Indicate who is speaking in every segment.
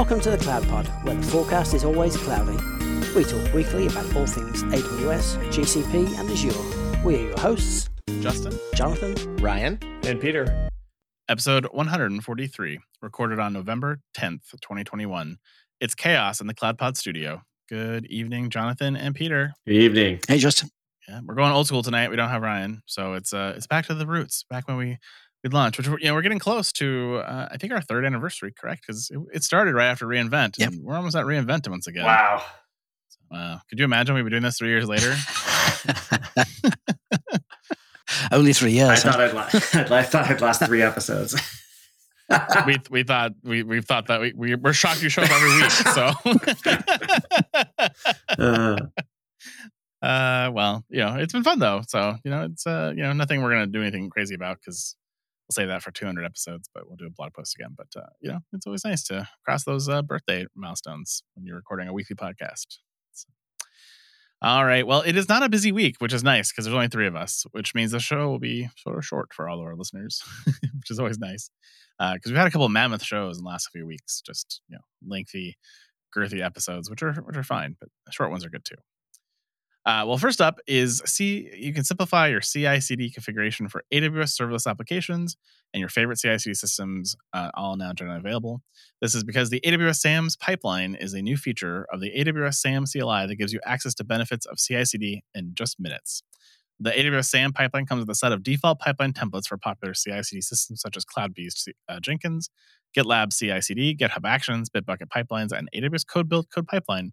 Speaker 1: Welcome to the Cloud Pod, where the forecast is always cloudy. We talk weekly about all things AWS, GCP, and Azure. We are your hosts
Speaker 2: Justin,
Speaker 1: Jonathan,
Speaker 3: Ryan,
Speaker 4: and Peter.
Speaker 2: Episode 143, recorded on November 10th, 2021. It's chaos in the Cloud Pod studio. Good evening, Jonathan and Peter.
Speaker 4: Good evening.
Speaker 1: Hey, Justin.
Speaker 2: Yeah, we're going old school tonight. We don't have Ryan, so it's uh it's back to the roots, back when we we launched, which we're, you know we're getting close to uh, I think our third anniversary, correct? Because it, it, started right after reInvent.
Speaker 1: Yep.
Speaker 2: and we're almost at reInvent once again.
Speaker 4: Wow.
Speaker 2: Wow. Could you imagine we'd be doing this three years later?
Speaker 1: Only three
Speaker 4: I
Speaker 1: years. huh?
Speaker 4: thought I'd, la- I thought I'd last three episodes.
Speaker 2: we we thought we we thought that we, we we're shocked you show up every week. So
Speaker 4: Uh,
Speaker 2: uh well, you know, it's been fun though. So, you know, it's uh, you know, nothing we're gonna do anything crazy about because we'll save that for 200 episodes, but we'll do a blog post again. But uh, you know, it's always nice to cross those uh, birthday milestones when you're recording a weekly podcast. All right. Well, it is not a busy week, which is nice because there's only three of us, which means the show will be sort of short for all of our listeners, which is always nice. Because we've had a couple of mammoth shows in the last few weeks, just you know, lengthy, girthy episodes, which are which are fine, but short ones are good too. Uh, well, first up is C. You can simplify your CI/CD configuration for AWS serverless applications and your favorite CI/CD systems, uh, all now generally available. This is because the AWS SAMS pipeline is a new feature of the AWS SAM CLI that gives you access to benefits of CI/CD in just minutes. The AWS SAM pipeline comes with a set of default pipeline templates for popular CI/CD systems such as CloudBees uh, Jenkins, GitLab CI/CD, GitHub Actions, Bitbucket pipelines, and AWS Code Build Code Pipeline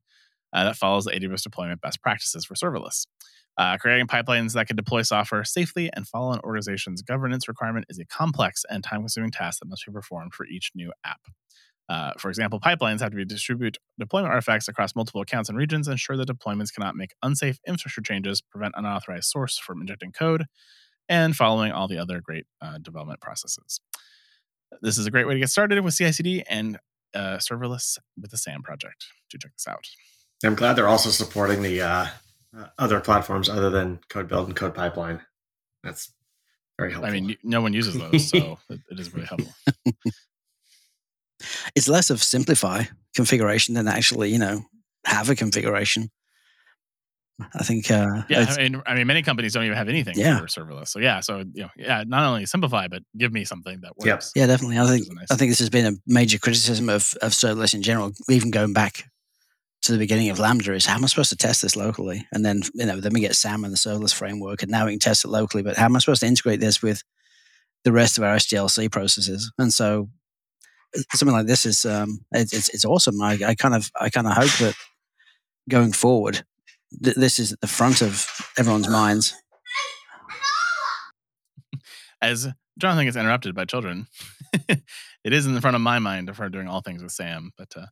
Speaker 2: uh, that follows the AWS deployment best practices for serverless. Uh, creating pipelines that can deploy software safely and follow an organization's governance requirement is a complex and time-consuming task that must be performed for each new app. Uh, for example, pipelines have to be distribute deployment artifacts across multiple accounts and regions, ensure that deployments cannot make unsafe infrastructure changes, prevent unauthorized source from injecting code, and following all the other great uh, development processes. This is a great way to get started with CI/CD and uh, serverless with the SAM project. Do check this out.
Speaker 4: I'm glad they're also supporting the uh, uh, other platforms other than Code Build and Code Pipeline. That's very helpful.
Speaker 2: I mean, no one uses those, so it, it is really helpful.
Speaker 1: It's less of simplify configuration than actually, you know, have a configuration. I think. Uh,
Speaker 2: Yeah, I mean, I mean, many companies don't even have anything
Speaker 1: Yeah.
Speaker 2: for serverless. So yeah, so you know, yeah, not only simplify, but give me something that
Speaker 4: Yep.
Speaker 2: works.
Speaker 1: Yeah, definitely. I think
Speaker 2: nice.
Speaker 1: I think this has been a major criticism of of serverless in general, even going back to the beginning of Lambda is how am I supposed to test this locally? And then you know, then we get SAM and the serverless framework, and now we can test it locally. But how am I supposed to integrate this with the rest of our SDLC processes? And so uh, something like this is um, it's it's, it's awesome. I, I kind of I kind of hope that going forward, th- this is at the front of everyone's minds.
Speaker 2: As Jonathan gets interrupted by children, it is in the front of my mind we're doing all things with Sam. But uh,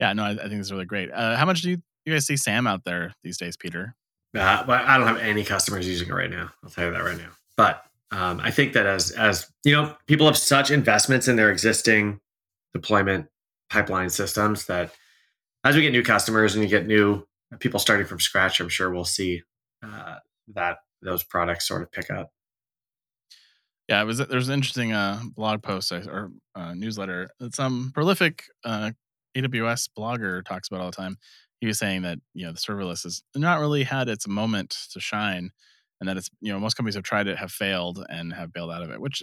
Speaker 2: yeah, no, I, I think it's really great. Uh, how much do you, you guys see Sam out there these days, Peter?
Speaker 4: Uh, but I don't have any customers using it right now. I'll tell you that right now. But um, I think that as as you know, people have such investments in their existing deployment pipeline systems that as we get new customers and you get new people starting from scratch, I'm sure we'll see uh, that those products sort of pick up.
Speaker 2: Yeah, it was there's an interesting uh, blog post or uh, newsletter that some prolific uh, AWS blogger talks about all the time. He was saying that you know the serverless has not really had its moment to shine, and that it's you know most companies have tried it, have failed, and have bailed out of it. Which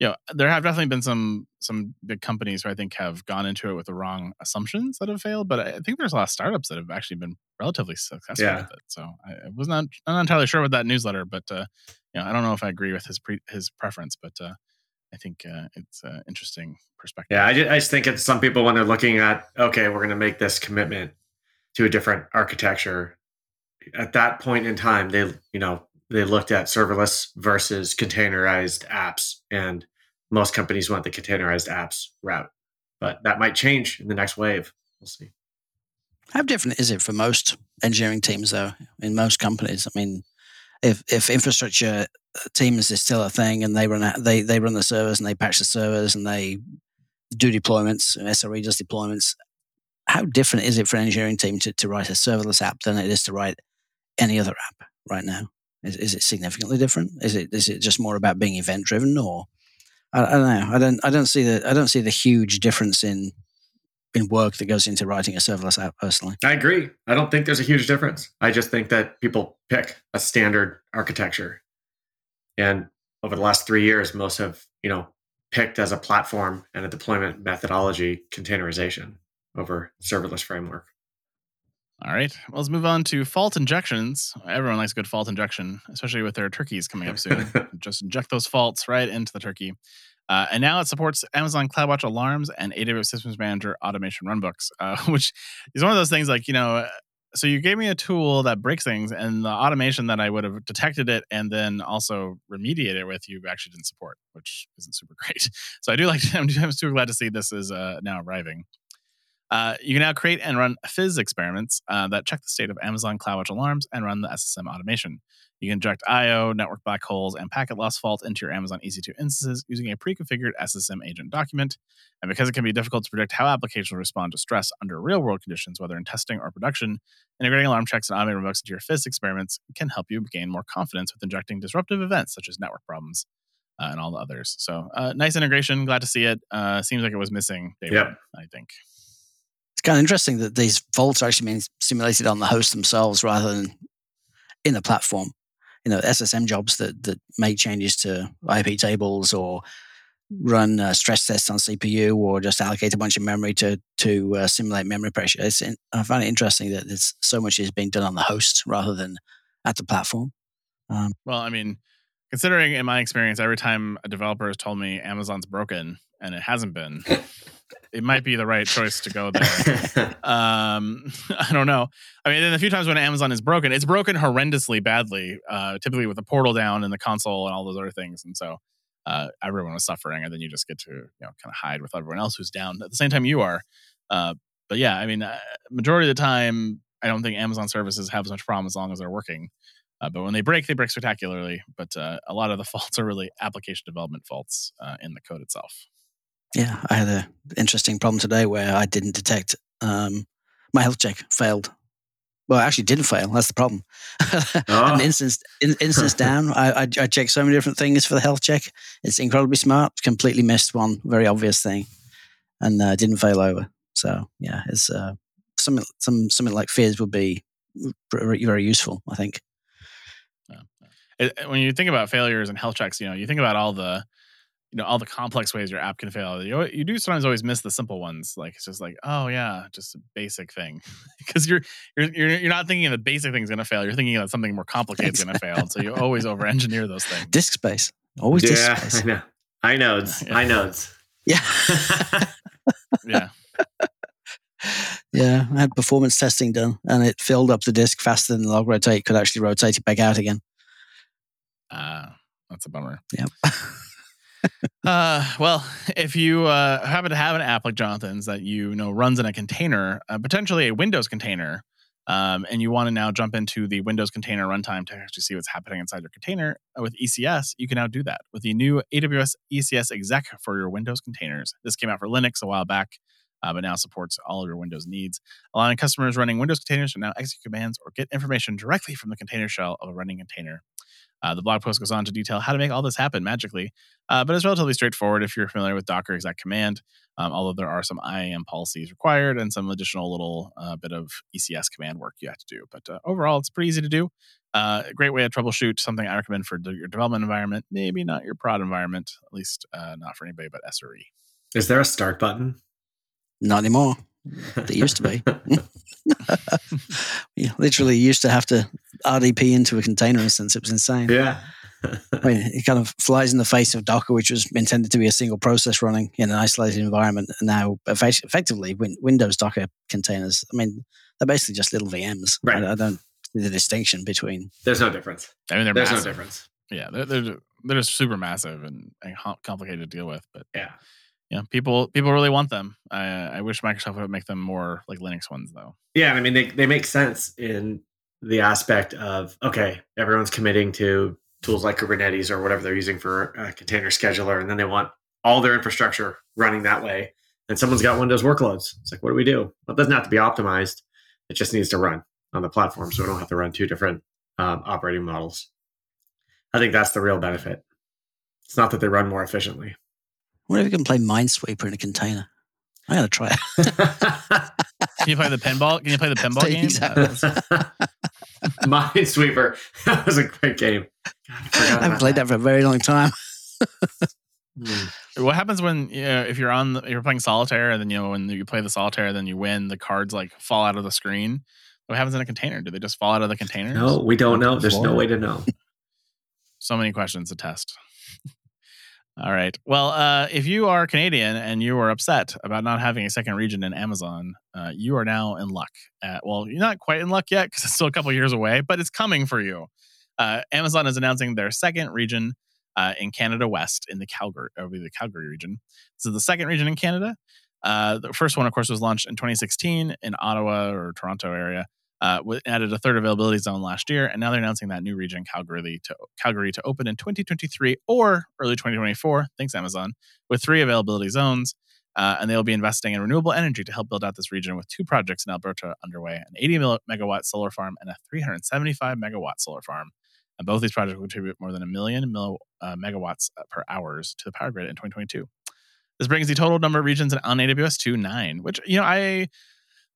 Speaker 2: you know there have definitely been some some big companies who I think have gone into it with the wrong assumptions that have failed. But I think there's a lot of startups that have actually been relatively successful
Speaker 4: Yeah.
Speaker 2: with it. So I, I was not I'm not entirely sure with that newsletter, but uh, you know, I don't know if I agree with his pre- his preference, but uh, I think uh, it's an interesting perspective.
Speaker 4: Yeah, I just, I just think it's some people when they're looking at okay, we're going to make this commitment to a different architecture. At that point in time, they you know they looked at serverless versus containerized apps, and most companies went the containerized apps route. But that might change in the next wave. We'll see.
Speaker 1: How different is it for most engineering teams, though? In most companies, I mean, if if infrastructure teams is still a thing and they run they they run the servers and they patch the servers and they do deployments, and SRE does deployments. How different is it for an engineering team to, to write a serverless app than it is to write any other app right now? Is, is it significantly different? Is it is it just more about being event driven, or I, I don't know. I don't I don't see the I don't see the huge difference in in work that goes into writing a serverless app personally.
Speaker 4: I agree. I don't think there's a huge difference. I just think that people pick a standard architecture. And over the last three years, most have, you know, picked as a platform and a deployment methodology containerization over serverless framework.
Speaker 2: All right. Well, let's move on to fault injections. Everyone likes good fault injection, especially with their turkeys coming up soon. Just inject those faults right into the turkey. Uh, and now it supports Amazon CloudWatch alarms and AWS Systems Manager automation runbooks, uh, which is one of those things like, you know, uh, so you gave me a tool that breaks things and the automation that I would have detected it and then also remediate it with you actually didn't support, which isn't super great. So I do like, to, I'm super glad to see this is uh, now arriving. Uh, you can now create and run FIS experiments uh, that check the state of Amazon CloudWatch alarms and run the SSM automation. You can inject I/O, network black holes, and packet loss fault into your Amazon EC2 instances using a pre-configured SSM agent document. And because it can be difficult to predict how applications will respond to stress under real-world conditions, whether in testing or production, integrating alarm checks and automated runbooks into your FIS experiments can help you gain more confidence with injecting disruptive events such as network problems. Uh, and all the others. So, uh, nice integration. Glad to see it. Uh, seems like it was missing. Day
Speaker 4: Yep.
Speaker 2: one, I think.
Speaker 1: It's kind of interesting that these faults are actually being simulated on the host themselves rather than in the platform. You know, SSM jobs that that make changes to iptables or run uh, stress tests on CPU or just allocate a bunch of memory to to uh, simulate memory pressure. It's in, I find it interesting that there's so much is being done on the host rather than at the platform. Um,
Speaker 2: Well, I mean, considering in my experience, every time a developer has told me Amazon's broken and it hasn't been, it might be the right choice to go there. Um, I don't know. I mean, then a few times when Amazon is broken, it's broken horrendously badly, uh, typically with the portal down and the console and all those other things. And so uh, everyone was suffering, and then you just get to you know kind of hide with everyone else who's down at the same time you are. Uh, but yeah, I mean, uh, majority of the time, I don't think Amazon services have as much problem as long as they're working. Uh, but when they break, they break spectacularly. But uh, a lot of the faults are really application development faults uh, in the code itself.
Speaker 1: Yeah, I had an interesting problem today where I didn't detect um, my health check failed. Well, it actually didn't fail. That's the problem.
Speaker 4: Oh.
Speaker 1: An instance in, instance down. I, I I checked so many different things for the health check. It's incredibly smart. Completely missed one very obvious thing, and uh, didn't fail over. So yeah, it's uh, something some something like fears would be very, very useful. I think.
Speaker 2: when you think about failures and health checks, you know, you think about all the, you know, all the complex ways your app can fail. You you do sometimes always miss the simple ones. Like it's just like, oh yeah, just a basic thing, because you're you're you're you're not thinking the basic thing's going to fail. You're thinking that something more complicated is going to fail. So you always over engineer those things.
Speaker 1: Disk space. Always
Speaker 4: yeah,
Speaker 1: disk space.
Speaker 4: I know. I know. It's,
Speaker 2: Yeah.
Speaker 4: I know. It's,
Speaker 1: Yeah.
Speaker 2: Yeah,
Speaker 1: yeah. I had performance testing done and it filled up the disk faster than the log rotate could actually rotate it back out again.
Speaker 2: uh, that's a bummer.
Speaker 1: Yep.
Speaker 2: Uh, well, if you uh, happen to have an app like Jonathan's that you know runs in a container, uh, potentially a Windows container, um, and you want to now jump into the Windows container runtime to actually see what's happening inside your container uh, with ECS, you can now do that with the new AWS ECS exec for your Windows containers. This came out for Linux a while back, uh, but now supports all of your Windows needs, allowing customers running Windows containers to now execute commands or get information directly from the container shell of a running container. Uh, the blog post goes on to detail how to make all this happen magically, uh, but it's relatively straightforward if you're familiar with Docker exec command. Um, although there are some IAM policies required and some additional little uh, bit of ECS command work you have to do. But uh, overall, it's pretty easy to do. Uh, a great way to troubleshoot. Something I recommend for your development environment, maybe not your prod environment, at least uh, not for anybody but. SRE.
Speaker 4: is there a start button?
Speaker 1: Not anymore. They used to be. you literally used to have to RDP into a container instance. It was insane.
Speaker 4: yeah.
Speaker 1: I mean, it kind of flies in the face of Docker, which was intended to be a single process running in an isolated environment. And now, effect- effectively, win- Windows Docker containers, I mean, they're basically just little VMs.
Speaker 4: Right.
Speaker 1: I, I don't see the distinction between.
Speaker 4: There's no difference.
Speaker 2: I mean, they're
Speaker 4: There's
Speaker 2: massive.
Speaker 4: no difference.
Speaker 2: Yeah, they're, they're they're just super massive and, and complicated to deal with. But
Speaker 4: Yeah.
Speaker 2: Yeah, people people really want them. I I wish Microsoft would make them more like Linux ones though.
Speaker 4: Yeah. I mean, they, they make sense in the aspect of, okay, everyone's committing to tools like Kubernetes or whatever they're using for a container scheduler. And then they want all their infrastructure running that way. And someone's got Windows workloads. It's like, what do we do? Well, it doesn't have to be optimized. It just needs to run on the platform. So we don't have to run two different um, operating models. I think that's the real benefit. It's not that they run more efficiently.
Speaker 1: I wonder if you can play Minesweeper in a container. I gotta try it.
Speaker 2: Can you play the pinball? Can you play the pinball game?
Speaker 1: Exactly.
Speaker 4: Minesweeper. That was a great game. God, I,
Speaker 1: I haven't played that for a very long time.
Speaker 4: Hmm.
Speaker 2: What happens when you know, if you're on the, you're playing solitaire and then you know when you play the solitaire then you win the cards like fall out of the screen? What happens in a container? Do they just fall out of the container?
Speaker 4: No, we don't know. There's no way to know.
Speaker 2: So many questions to test. All right. Well, uh, if you are Canadian and you are upset about not having a second region in Amazon, uh, you are now in luck. Uh, well, you're not quite in luck yet because it's still a couple years away, but it's coming for you. Uh, Amazon is announcing their second region uh, in Canada West in the Calgary, uh, the Calgary region. This is the second region in Canada. Uh, the first one, of course, was launched in 2016 in Ottawa or Toronto area. Uh, added a third availability zone last year, and now they're announcing that new region, Calgary, to Calgary, to open in 2023 or early 2024. Thanks, Amazon, with three availability zones. Uh, and they will be investing in renewable energy to help build out this region with two projects in Alberta underway: an 80 megawatt solar farm and a 375 megawatt solar farm. And both these projects will contribute more than a million mil, uh, megawatts per hours to the power grid in 2022. This brings the total number of regions on AWS to nine, which, you know, I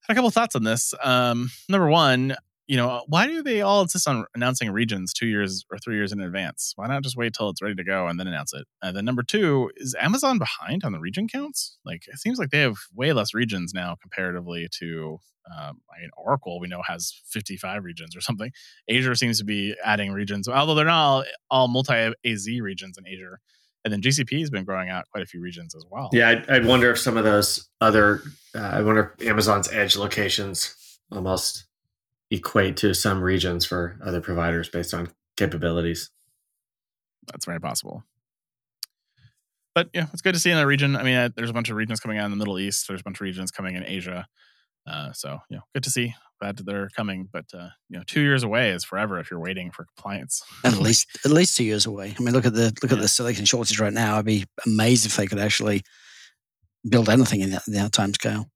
Speaker 2: a couple thoughts on this. Um, number one, you know, why do they all insist on announcing regions two years or three years in advance? Why not just wait till it's ready to go and then announce it? And then number two, is Amazon behind on the region counts? Like, it seems like they have way less regions now comparatively to, um, I mean, Oracle, we know has 55 regions or something. Azure seems to be adding regions, although they're not all, all multi AZ regions in Azure. And then GCP has been growing out quite a few regions as well.
Speaker 4: Yeah, I'd, I'd wonder if some of those other, uh, I wonder if Amazon's edge locations almost equate to some regions for other providers based on capabilities.
Speaker 2: That's very possible. But yeah, it's good to see in a region. I mean, uh, there's a bunch of regions coming out in the Middle East. There's a bunch of regions coming in Asia. Uh, so yeah, good to see. Glad that they're coming. But uh, you know, two years away is forever if you're waiting for compliance.
Speaker 1: at least at least two years away. I mean, look at the look at the silicon shortage right now. I'd be amazed if they could actually build anything in that, in that time scale.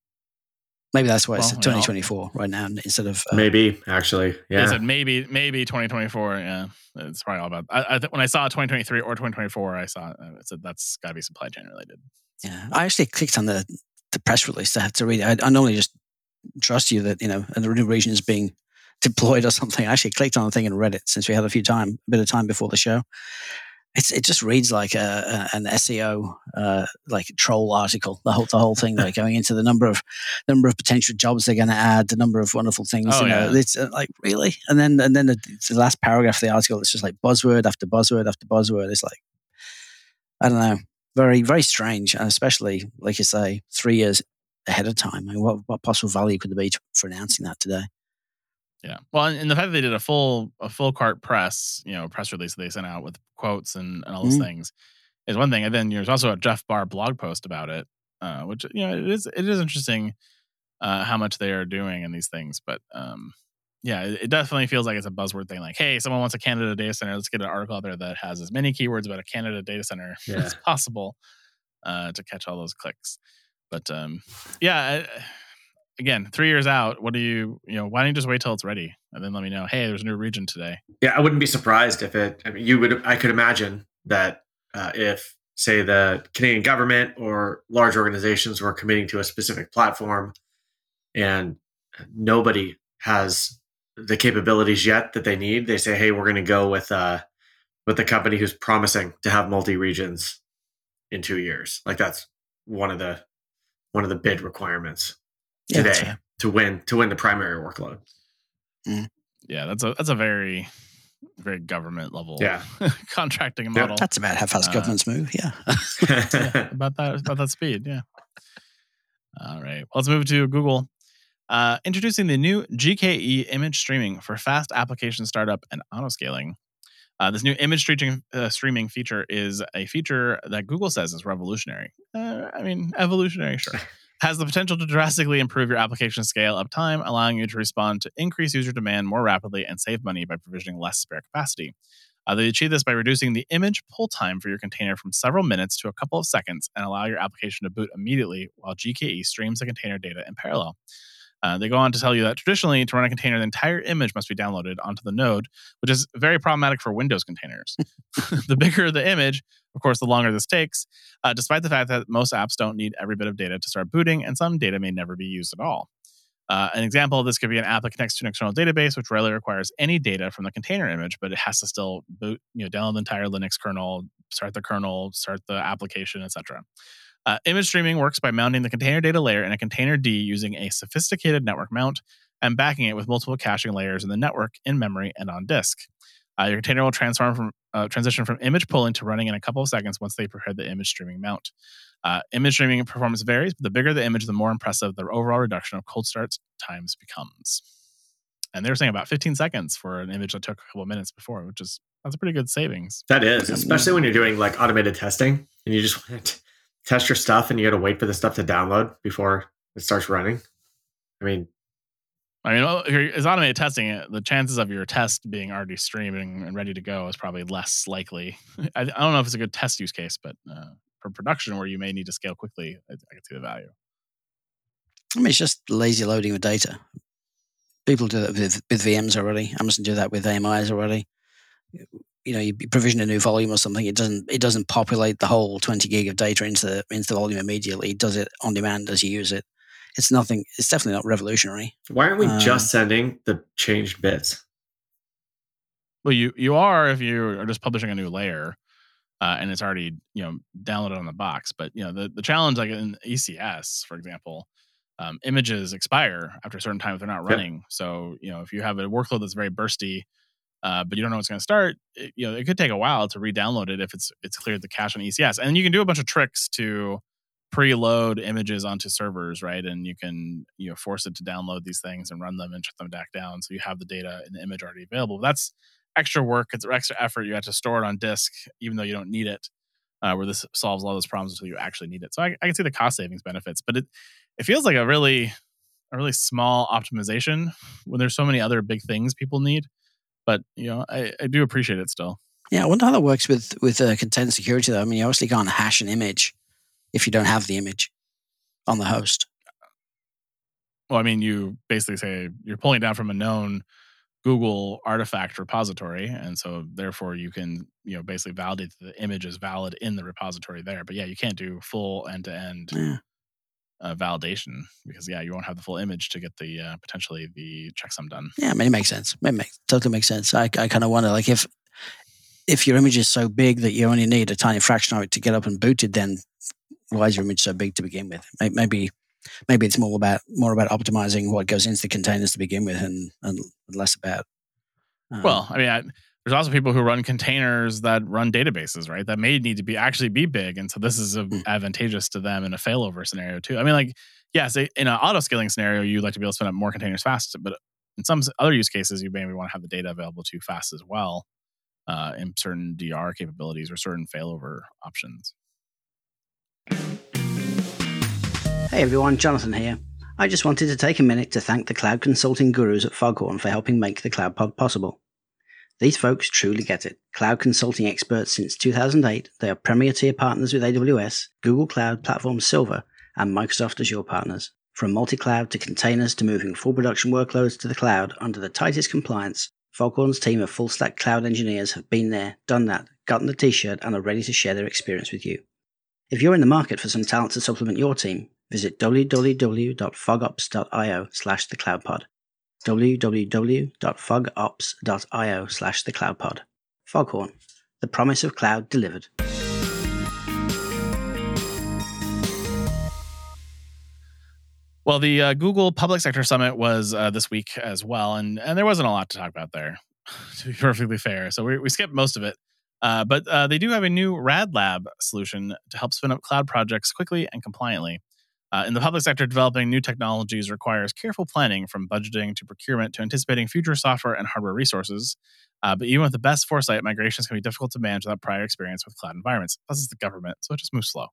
Speaker 1: Maybe that's why it's
Speaker 2: Well, you know-
Speaker 1: 2024 right now instead of uh,
Speaker 4: Maybe, actually.
Speaker 2: They
Speaker 4: Yeah.
Speaker 2: said maybe maybe 2024. Yeah, it's probably all about. I, I th- when I saw 2023 or 2024, I saw uh, I said that's got to be supply chain related.
Speaker 1: Yeah, I actually clicked on the the press release. I had to read it. I, I normally just trust you that you know a new region is being deployed or something. I actually clicked on the thing and read it since we had a few time, a bit of time before the show. It's it just reads like a, a an SEO uh, like troll article. The whole the whole thing, like going into the number of number of potential jobs they're going to add, the number of wonderful things.
Speaker 2: Oh,
Speaker 1: you know,
Speaker 2: yeah.
Speaker 1: it's uh, like really, and then and then the, the last paragraph of the article, it's just like buzzword after buzzword after buzzword. It's like I don't know, very very strange, and especially like you say, three years ahead of time. I mean, what what possible value could there be to, for announcing that today?
Speaker 2: Yeah. Well, and, and the fact that they did a full a full cart press, you know, press release that they sent out with quotes and, and all those
Speaker 1: Mhm.
Speaker 2: things is one thing. And then there's also a Jeff Barr blog post about it, uh, which you know it is it is interesting uh, how much they are doing in these things. But um, yeah, it, it definitely feels like it's a buzzword thing. Like, hey, someone wants a Canada data center. Let's get an article out there that has as many keywords about a Canada data center
Speaker 4: Yeah.
Speaker 2: as possible uh, to catch all those clicks. But um, yeah. Again, three years out, what do you, you know, why don't you just wait till it's ready and then let me know, hey, there's a new region today.
Speaker 4: Yeah, I wouldn't be surprised if it. I mean, you would. I could imagine that uh, if, say, the Canadian government or large organizations were committing to a specific platform, and nobody has the capabilities yet that they need, they say, "Hey, we're going to go with uh, with the company who's promising to have multi regions in two years." Like that's one of the one of the bid requirements
Speaker 1: Yeah, that's
Speaker 4: today
Speaker 1: fair.
Speaker 4: to win to win the primary workload.
Speaker 2: Yeah, that's a that's a very very government level
Speaker 4: Yeah.
Speaker 2: contracting
Speaker 4: Yeah.
Speaker 2: model.
Speaker 1: That's about how fast
Speaker 2: Uh,
Speaker 1: governments move. Yeah.
Speaker 2: yeah, about that about that speed. Yeah. All right. Well, let's move to Google. Uh, introducing the new GKE image streaming for fast application startup and auto scaling. Uh, this new image streaming, uh, streaming feature is a feature that Google says is revolutionary. Uh, I mean, evolutionary, sure. Has the potential to drastically improve your application scale uptime, allowing you to respond to increased user demand more rapidly and save money by provisioning less spare capacity. Uh, they achieve this by reducing the image pull time for your container from several minutes to a couple of seconds and allow your application to boot immediately while GKE streams the container data in parallel. Uh, they go on to tell you that traditionally, to run a container, the entire image must be downloaded onto the node, which is very problematic for Windows containers. the bigger the image, of course, the longer this takes, uh, despite the fact that most apps don't need every bit of data to start booting, and some data may never be used at all. Uh, an example of this could be an app that connects to an external database, which rarely requires any data from the container image, but it has to still boot, you know, download the entire Linux kernel, start the kernel, start the application, etc. Uh, image streaming works by mounting the container data layer in a containerd using a sophisticated network mount and backing it with multiple caching layers in the network, in memory, and on disk. Uh, your container will transform from uh, transition from image pulling to running in a couple of seconds once they prepare the image streaming mount. Uh, image streaming performance varies, but the bigger the image, the more impressive the overall reduction of cold start times becomes. And they're saying about 15 seconds for an image that took a couple of minutes before, which is that's a pretty good savings.
Speaker 4: That is, especially when you're doing like automated testing and you just want to test your stuff and you got to wait for the stuff to download before it starts running. I mean,
Speaker 2: I mean, if it's automated testing, the chances of your test being already streaming and ready to go is probably less likely. I, I don't know if it's a good test use case, but uh, for production where you may need to scale quickly, I, I can see the value.
Speaker 1: I mean, it's just lazy loading of data. People do that with, with VMs already. Amazon do that with AMIs already you know you provision a new volume or something it doesn't it doesn't populate the whole 20 gig of data into the into the volume immediately. It does it on demand as you use it. It's nothing it's definitely not revolutionary.
Speaker 4: Why aren't we um, just sending the changed bits?
Speaker 2: Well you you are if you are just publishing a new layer uh, and it's already you know downloaded on the box. But you know the, the challenge like in ecs for example um, images expire after a certain time if they're not running. Yep. so you know if you have a workload that's very bursty uh, but you don't know it's going to start. It, you know, it could take a while to re-download it if it's it's cleared the cache on ECS, and you can do a bunch of tricks to preload images onto servers, right? And you can you know force it to download these things and run them and shut them back down, so you have the data and the image already available. That's extra work. It's extra effort. You have to store it on disk, even though you don't need it. Uh, where this solves all those problems until you actually need it. So I, I can see the cost savings benefits, but it it feels like a really a really small optimization when there's so many other big things people need but you know, I, I do appreciate it still.
Speaker 1: Yeah, I wonder how that works with with uh, container security. Though I mean, you obviously can't hash an image if you don't have the image on the host.
Speaker 2: Well, I mean, you basically say you're pulling down from a known Google artifact repository, and so therefore you can you know basically validate the image is valid in the repository there. But yeah, you can't do full end to end uh, validation because yeah, you won't have the full image to get the uh, potentially the checksum done.
Speaker 1: Yeah, I mean it makes sense. It makes totally makes sense. I I kind of wonder like if if your image is so big that you only need a tiny fraction of it to get up and booted, then why is your image so big to begin with? Maybe maybe it's more about more about optimizing what goes into the containers to begin with, and and less about.
Speaker 2: Um, well, I mean, I, there's also people who run containers that run databases, right? That may need to be actually be big, and so this is a, mm. advantageous to them in a failover scenario too. I mean, like yes, in an auto scaling scenario, you'd like to be able to spin up more containers fast, but in some other use cases, you maybe want to have the data available to you fast as well, uh, in certain DR capabilities or certain failover options.
Speaker 3: Hey everyone, Jonathan here. I just wanted to take a minute to thank the cloud consulting gurus at Foghorn for helping make the Cloud Pod possible. These folks truly get it. Cloud consulting experts since 2008, they are premier tier partners with AWS, Google Cloud Platform Silver, and Microsoft Azure partners. From multi cloud to containers to moving full production workloads to the cloud under the tightest compliance, Foghorn's team of full stack cloud engineers have been there, done that, gotten the t shirt, and are ready to share their experience with you. If you're in the market for some talent to supplement your team, visit www.fogops.io slash the cloudpod www.fogops.io slash the cloudpod. Foghorn, the promise of cloud delivered.
Speaker 2: Well, the uh, Google Public Sector Summit was uh, this week as well, and, and there wasn't a lot to talk about there, to be perfectly fair. So we, we skipped most of it. Uh, but uh, they do have a new Rad Lab solution to help spin up cloud projects quickly and compliantly. Uh, in the public sector, developing new technologies requires careful planning from budgeting to procurement to anticipating future software and hardware resources. Uh, but even with the best foresight, migrations can be difficult to manage without prior experience with cloud environments. Plus, it's the government, so it just moves slow.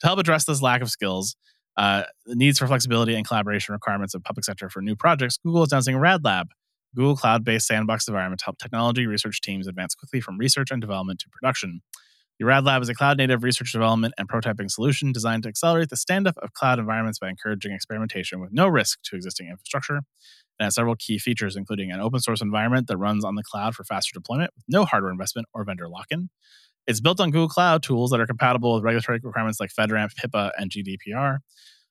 Speaker 2: To help address this lack of skills, uh, the needs for flexibility and collaboration requirements of public sector for new projects, Google is announcing RadLab, Google cloud based sandbox environment to help technology research teams advance quickly from research and development to production. The Rad Lab is a cloud native research development and prototyping solution designed to accelerate the stand up of cloud environments by encouraging experimentation with no risk to existing infrastructure. It has several key features, including an open source environment that runs on the cloud for faster deployment with no hardware investment or vendor lock in. It's built on Google Cloud tools that are compatible with regulatory requirements like FedRAMP, HIPAA, and GDPR.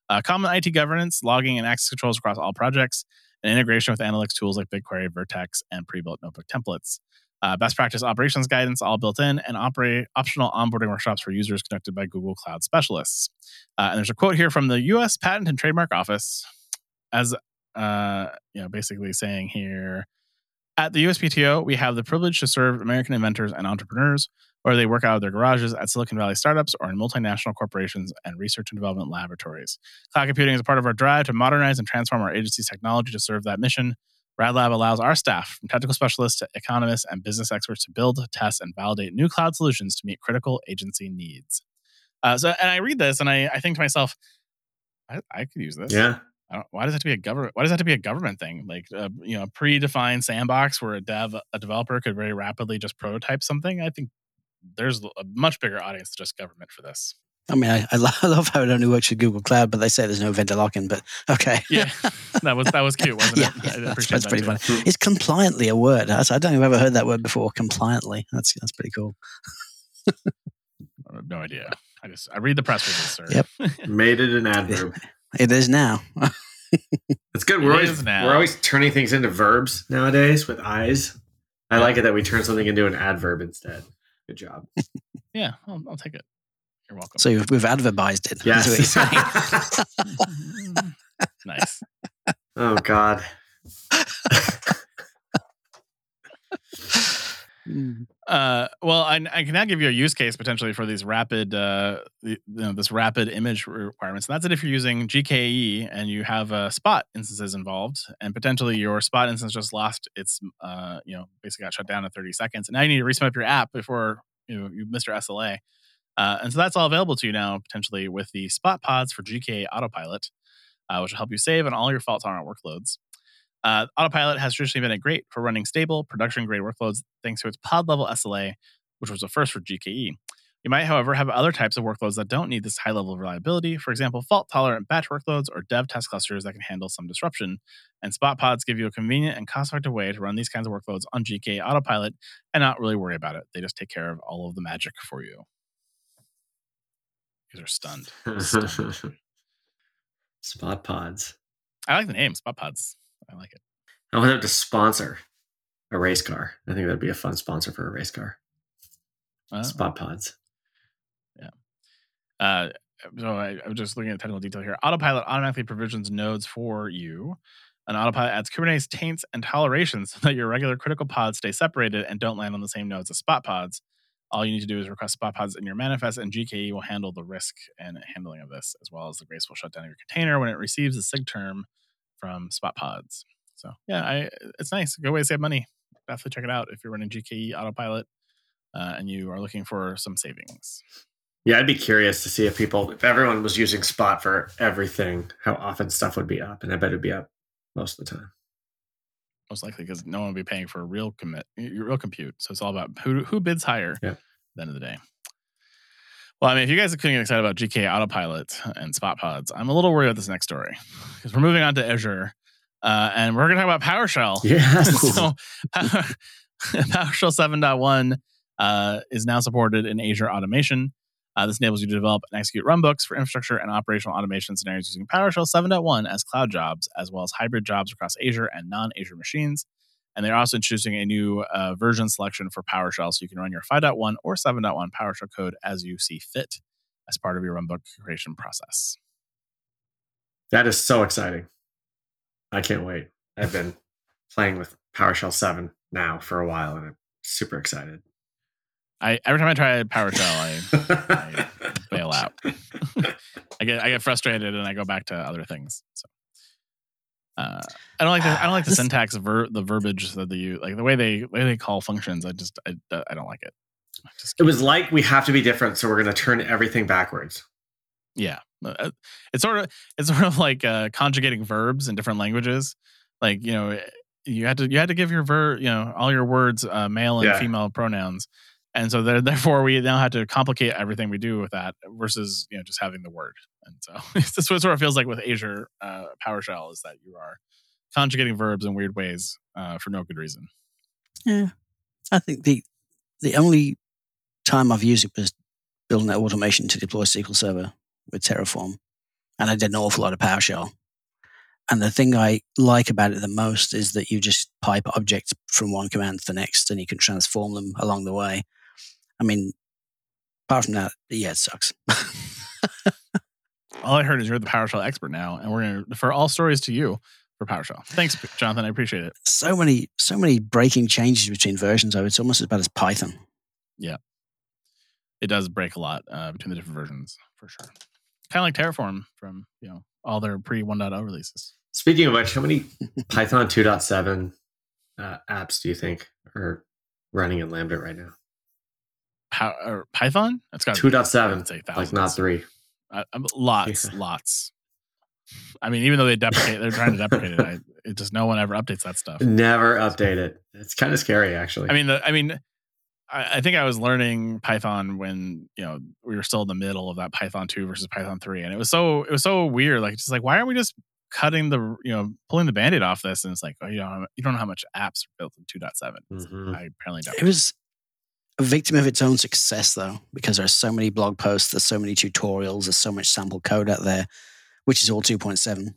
Speaker 2: Uh, common IT governance, logging, and access controls across all projects, and integration with analytics tools like BigQuery, Vertex, and pre-built notebook templates. Uh, best practice operations guidance all built in, and operate optional onboarding workshops for users conducted by Google Cloud specialists. Uh, and there's a quote here from the U.S. Patent and Trademark Office, as uh, you know, basically saying here. At the USPTO, we have the privilege to serve American inventors and entrepreneurs, whether they work out of their garages at Silicon Valley startups or in multinational corporations and research and development laboratories. Cloud computing is a part of our drive to modernize and transform our agency's technology to serve that mission. RadLab allows our staff, from technical specialists to economists and business experts, to build, test, and validate new cloud solutions to meet critical agency needs. Uh, so, and I read this and I, I think to myself, I, I could use this.
Speaker 4: Yeah.
Speaker 2: I don't, why does it have to be a government? Why does it have to be a government thing? Like, uh, you know, a predefined sandbox where a dev, a developer could very rapidly just prototype something. I think there's a much bigger audience than just government for this.
Speaker 1: I mean, I, I, lo- I love how it only works with Google Cloud, but they say there's no vendor lock-in. But okay,
Speaker 2: Yeah, that was that was cute, wasn't
Speaker 1: yeah,
Speaker 2: it?
Speaker 1: yeah,
Speaker 2: I
Speaker 1: that's,
Speaker 2: appreciate
Speaker 1: that's
Speaker 2: that
Speaker 1: pretty
Speaker 2: too.
Speaker 1: funny. Is compliantly a word? That's, I don't think I've ever heard that word before. Compliantly, that's that's pretty cool.
Speaker 2: I have no idea. I just I read the press release, sir.
Speaker 1: Yep.
Speaker 4: Made it an adverb.
Speaker 1: It is now.
Speaker 4: It's good. We're always
Speaker 2: now.
Speaker 4: we're always turning things into verbs nowadays with eyes. I
Speaker 2: Yeah.
Speaker 4: like it that we turn something into an adverb instead. Good job.
Speaker 2: Yeah, I'll, I'll take it. You're welcome.
Speaker 1: So we've, we've adverbized it. That's what you're
Speaker 4: Yes.
Speaker 2: nice.
Speaker 4: oh God.
Speaker 2: Uh, well, I, I can now give you a use case potentially for these rapid, uh, the- you know, this rapid image requirements. And that's it if you're using GKE and you have uh, Spot instances involved, and potentially your Spot instance just lost its, uh, you know, basically got shut down in 30 seconds, and now you need to respin up your app before you know you missed your SLA. Uh, and so that's all available to you now potentially with the Spot pods for GKE Autopilot, uh, which will help you save on all your fault tolerant workloads. Uh, Autopilot has traditionally been a great for running stable, production grade workloads thanks to its pod level SLA, which was a first for GKE. You might, however, have other types of workloads that don't need this high level of reliability. For example, fault tolerant batch workloads or dev test clusters that can handle some disruption. And Spot pods give you a convenient and cost effective way to run these kinds of workloads on GKE Autopilot and not really worry about it. They just take care of all of the magic for you. You are stunned. Stunned.
Speaker 4: Spot pods.
Speaker 2: I like the name Spot Pods. I like it.
Speaker 4: I want them to sponsor a race car. I think that'd be a fun sponsor for a race car.
Speaker 2: Uh,
Speaker 4: Spot pods. Yeah.
Speaker 2: Uh, so I, I'm just looking at technical detail here. Autopilot automatically provisions nodes for you. And Autopilot adds Kubernetes taints and tolerations so that your regular critical pods stay separated and don't land on the same nodes as Spot pods. All you need to do is request Spot pods in your manifest, and GKE will handle the risk and handling of this, as well as the graceful shutdown of your container when it receives a SIGTERM from Spot pods. So yeah, I, it's nice. Good way to save money. Definitely check it out if you're running GKE Autopilot uh, and you are looking for some savings.
Speaker 4: Yeah, I'd be curious to see if people, if everyone was using Spot for everything, how often stuff would be up, and I bet it'd be up most of the time.
Speaker 2: Most likely because no one will be paying for a real commit, your real compute. So it's all about who who bids higher
Speaker 4: Yeah.
Speaker 2: at the end of the day. Well, I mean, if you guys are getting excited about GKE Autopilot and Spot Pods, I'm a little worried about this next story because we're moving on to Azure, uh, and we're going to talk about PowerShell.
Speaker 4: Yeah.
Speaker 2: so PowerShell 7.1 uh, is now supported in Azure Automation. Uh, this enables you to develop and execute runbooks for infrastructure and operational automation scenarios using PowerShell 7.1 as cloud jobs, as well as hybrid jobs across Azure and non-Azure machines. And they're also introducing a new uh, version selection for PowerShell, so you can run your 5.1 or 7.1 PowerShell code as you see fit as part of your runbook creation process.
Speaker 4: That is so exciting. I can't wait. I've been playing with PowerShell 7 now for a while, and I'm super excited.
Speaker 2: I every time I try PowerShell, I bail out. I get I get frustrated and I go back to other things. So uh, I don't like the I don't like the syntax ver- the verbiage that they use like the way they way they call functions. I just I, I don't like it.
Speaker 4: It was like we have to be different, so we're going to turn everything backwards.
Speaker 2: yeah. Uh, It's sort of it's sort of like uh, conjugating verbs in different languages. Like you know you had to you had to give your ver you know all your words uh, male and
Speaker 4: Yeah.
Speaker 2: female pronouns. And so there, therefore we now have to complicate everything we do with that versus you know just having the word. And so that's what sort of feels like with Azure uh, PowerShell is that you are conjugating verbs in weird ways uh, for no good reason.
Speaker 1: Yeah, I think the the only time I've used it was building that automation to deploy SQL Server with Terraform, and I did an awful lot of PowerShell. And the thing I like about it the most is that you just pipe objects from one command to the next, and you can transform them along the way. I mean, apart from that, yeah, it sucks.
Speaker 2: all I heard is you're the PowerShell expert now, and we're going to defer all stories to you for PowerShell. Thanks, Jonathan. I appreciate it.
Speaker 1: So many, so many breaking changes between versions. Though it's almost as bad as Python.
Speaker 2: Yeah, it does break a lot uh, between the different versions for sure. Kind of like Terraform from you know all their pre 1.0 releases.
Speaker 4: Speaking of which, how many Python 2.7 uh, apps do you think are running in Lambda right now?
Speaker 2: How, or Python? It's got
Speaker 4: 2.7, like not three.
Speaker 2: Uh, lots, yeah. lots. I mean, even though they deprecate, they're trying to deprecate it. I, it just no one ever updates that stuff.
Speaker 4: Never update it. It's kind of scary, actually.
Speaker 2: I mean, the, I mean, I, I, think I was learning Python when you know we were still in the middle of that Python two versus Python three, and it was so it was so weird. Like, just like why aren't we just cutting the you know pulling the band-aid off this? And it's like, oh, you know, you don't know how much apps are built in 2.7. Mm-hmm. I apparently don't.
Speaker 1: It was a victim of its own success though, because there are so many blog posts, there's so many tutorials, there's so much sample code out there, which is all 2.7.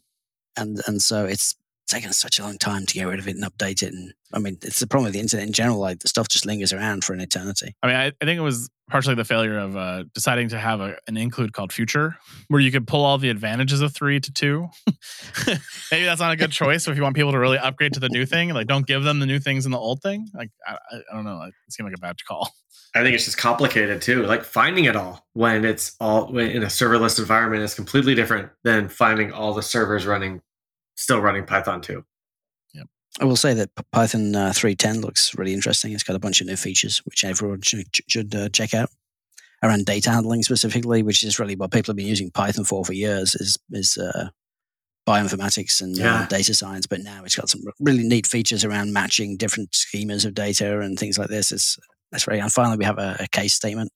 Speaker 1: And and so it's taken such a long time to get rid of it and update it. And I mean, it's the problem with the internet in general. Like the stuff just lingers around for an eternity.
Speaker 2: I mean, I, I think it was partially the failure of uh, deciding to have a, an include called future, where you could pull all the advantages of three to two. Maybe that's not a good choice if you want people to really upgrade to the new thing. Like, don't give them the new things in the old thing. Like, I, I don't know. It seemed like a bad call.
Speaker 4: I think it's just complicated too. Like finding it all when it's all in a serverless environment is completely different than finding all the servers running, still running Python 2.
Speaker 1: I will say that Python uh, 3.10 looks really interesting. It's got a bunch of new features, which everyone should, should uh, check out around data handling specifically, which is really what people have been using Python for for years is, is uh, bioinformatics and uh, yeah. data science. But now it's got some really neat features around matching different schemas of data and things like this. It's, that's very, and finally we have a, a case statement,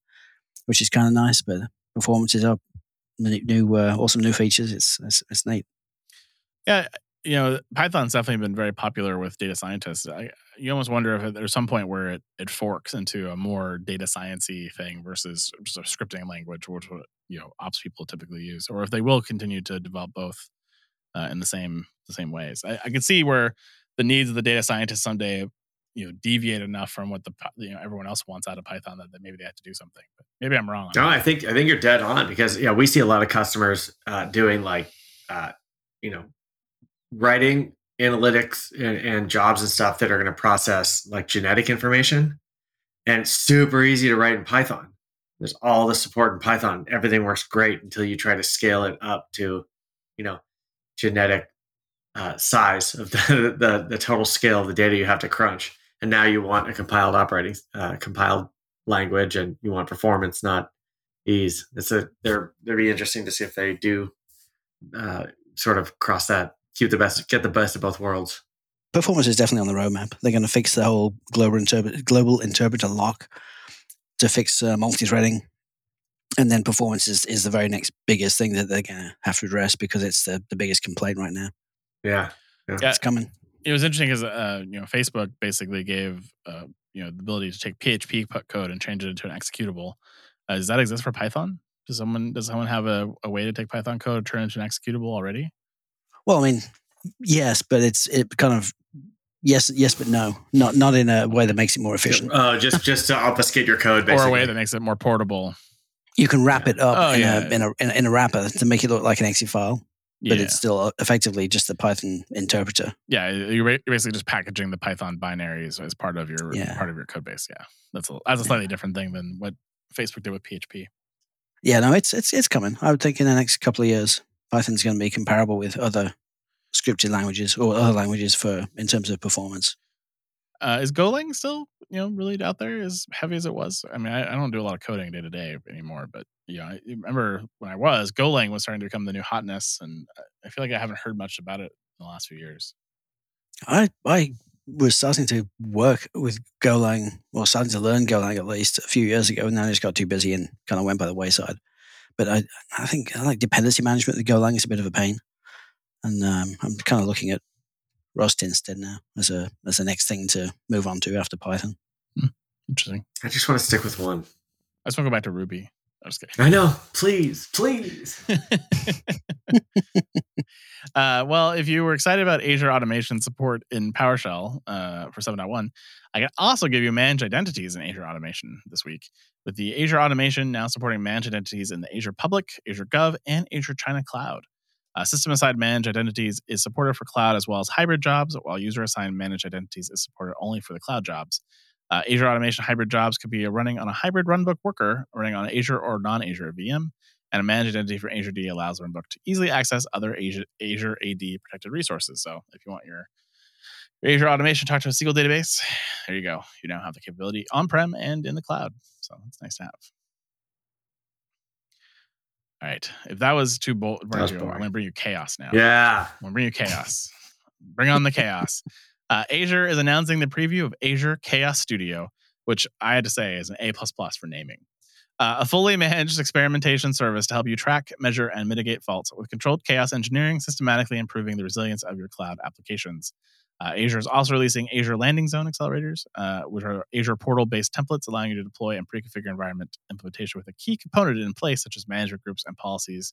Speaker 1: which is kind of nice, but performance is up. New, new uh, awesome new features. It's, it's, it's neat.
Speaker 2: Yeah, you know, Python's definitely been very popular with data scientists. I, you almost wonder if there's some point where it, it forks into a more data sciencey thing versus just a scripting language, which what you know ops people typically use, or if they will continue to develop both uh, in the same the same ways. I, I can see where the needs of the data scientist someday you know deviate enough from what the you know everyone else wants out of Python that, that maybe they have to do something. But maybe I'm wrong.
Speaker 4: No, I think I think you're dead on because yeah, we see a lot of customers uh, doing like uh, you know writing analytics and, and jobs and stuff that are going to process like genetic information. And it's super easy to write in Python. There's all the support in Python. Everything works great until you try to scale it up to, you know, genetic uh, size of the, the, the total scale of the data you have to crunch. And now you want a compiled operating uh, compiled language, and you want performance, not ease. It's a they're they'd be interesting to see if they do uh, sort of cross that keep the best, get the best of both worlds.
Speaker 1: Performance is definitely on the roadmap. They're going to fix the whole global interpret, global interpreter lock to fix uh, multi-threading, and then performance is, is the very next biggest thing that they're going to have to address because it's the, the biggest complaint right now.
Speaker 4: Yeah,
Speaker 1: yeah, it's coming.
Speaker 2: It was interesting because uh, you know Facebook basically gave uh, you know the ability to take PHP code and change it into an executable. Uh, does that exist for Python? Does someone does someone have a, a way to take Python code turn it into an executable already?
Speaker 1: Well, I mean, yes, but it's it kind of yes, yes, but no, not not in a way that makes it more efficient.
Speaker 4: Oh, just just to obfuscate your code, basically.
Speaker 2: or a way that makes it more portable.
Speaker 1: You can wrap yeah. it up oh, in, yeah. a, in, a, in a wrapper to make it look like an exe file, but yeah. it's still uh, effectively just the Python interpreter.
Speaker 2: Yeah, you're basically just packaging the Python binaries as part of your yeah. part of your code base. Yeah, that's a that's a slightly different thing than what Facebook did with PHP.
Speaker 1: Yeah, no, it's it's it's coming. I would think in the next couple of years. Python's going to be comparable with other scripted languages or other languages for in terms of performance.
Speaker 2: Uh, is Golang still you know really out there as heavy as it was? I mean, I, I don't do a lot of coding day to day anymore, but you know, I remember when I was Golang was starting to become the new hotness, and I feel like I haven't heard much about it in the last few years.
Speaker 1: I I was starting to work with Golang, or starting to learn Golang at least a few years ago, and then I just got too busy and kind of went by the wayside. But I, I think I like dependency management with Golang is a bit of a pain, and um, I'm kind of looking at Rust instead now as a as the next thing to move on to after Python.
Speaker 2: Interesting.
Speaker 4: I just want to stick with one.
Speaker 2: I just want to go back to Ruby. I'm just kidding.
Speaker 4: I know. Please, please.
Speaker 2: uh, well, if you were excited about Azure automation support in PowerShell uh, for 7.1, I can also give you managed identities in Azure automation this week. With the Azure automation now supporting managed identities in the Azure Public, Azure Gov, and Azure China Cloud. Uh, system assigned managed identities is supported for cloud as well as hybrid jobs, while user assigned managed identities is supported only for the cloud jobs. Uh, Azure Automation hybrid jobs could be running on a hybrid runbook worker running on Azure or non Azure VM. And a managed identity for Azure AD allows runbook to easily access other Azure, Azure AD protected resources. So if you want your, Azure Automation to talk to a SQL database, there you go. You now have the capability on prem and in the cloud. So it's nice to have. All right. If that was too bold, I'm going to bring you chaos now.
Speaker 4: Yeah.
Speaker 2: I'm gonna bring you chaos. bring on the chaos. Uh, Azure is announcing the preview of Azure Chaos Studio, which I had to say is an A plus plus for naming. Uh, a fully managed experimentation service to help you track, measure, and mitigate faults with controlled chaos engineering, systematically improving the resilience of your cloud applications. Uh, Azure is also releasing Azure Landing Zone accelerators, uh, which are Azure portal based templates allowing you to deploy and pre configure environment implementation with a key component in place, such as management groups and policies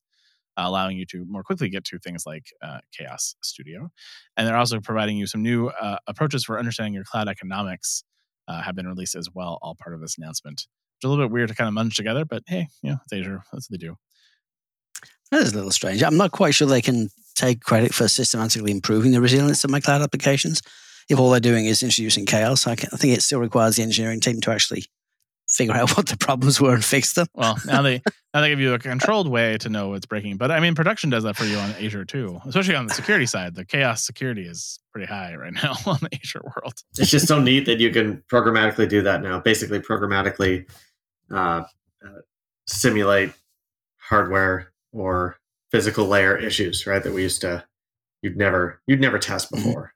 Speaker 2: uh, allowing you to more quickly get to things like uh, Chaos Studio. And they're also providing you some new uh, approaches for understanding your cloud economics uh, have been released as well, all part of this announcement. It's a little bit weird to kind of munch together, but hey, you know, it's Azure. That's what they do.
Speaker 1: That is a little strange. I'm not quite sure they can take credit for systematically improving the resilience of my cloud applications. If all they're doing is introducing chaos, I, think it still requires the engineering team to actually figure out what the problems were and fix them.
Speaker 2: Well, now they now they give you a controlled way to know what's breaking. But I mean, production does that for you on Azure too, especially on the security side. The chaos security is pretty high right now on the Azure world.
Speaker 4: It's just so neat that you can programmatically do that now. Basically, programmatically uh, uh, simulate hardware or physical layer issues, right? That we used to you'd never you'd never test before.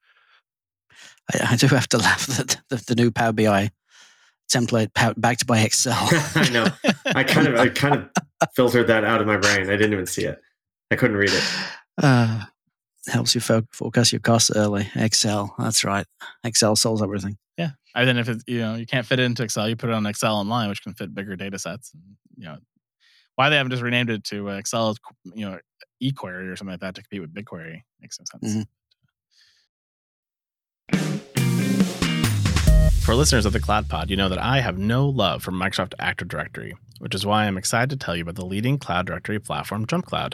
Speaker 1: I, I do have to laugh that the, the new Power BI template pow- backed by Excel.
Speaker 4: I know. I kind of I kind of filtered that out of my brain. I didn't even see it. I couldn't read it.
Speaker 1: Uh, helps you fo- forecast your costs early. Excel, that's right. Excel solves everything.
Speaker 2: Yeah. And then if it, you know you can't fit it into Excel, you put it on Excel online, which can fit bigger data sets. And, you know why they haven't just renamed it to uh, Excel, you know, eQuery or something like that to compete with BigQuery makes no sense.
Speaker 1: Mhm.
Speaker 2: For listeners of the Cloud Pod, you know that I have no love for Microsoft Active Directory, which is why I'm excited to tell you about the leading cloud directory platform, JumpCloud.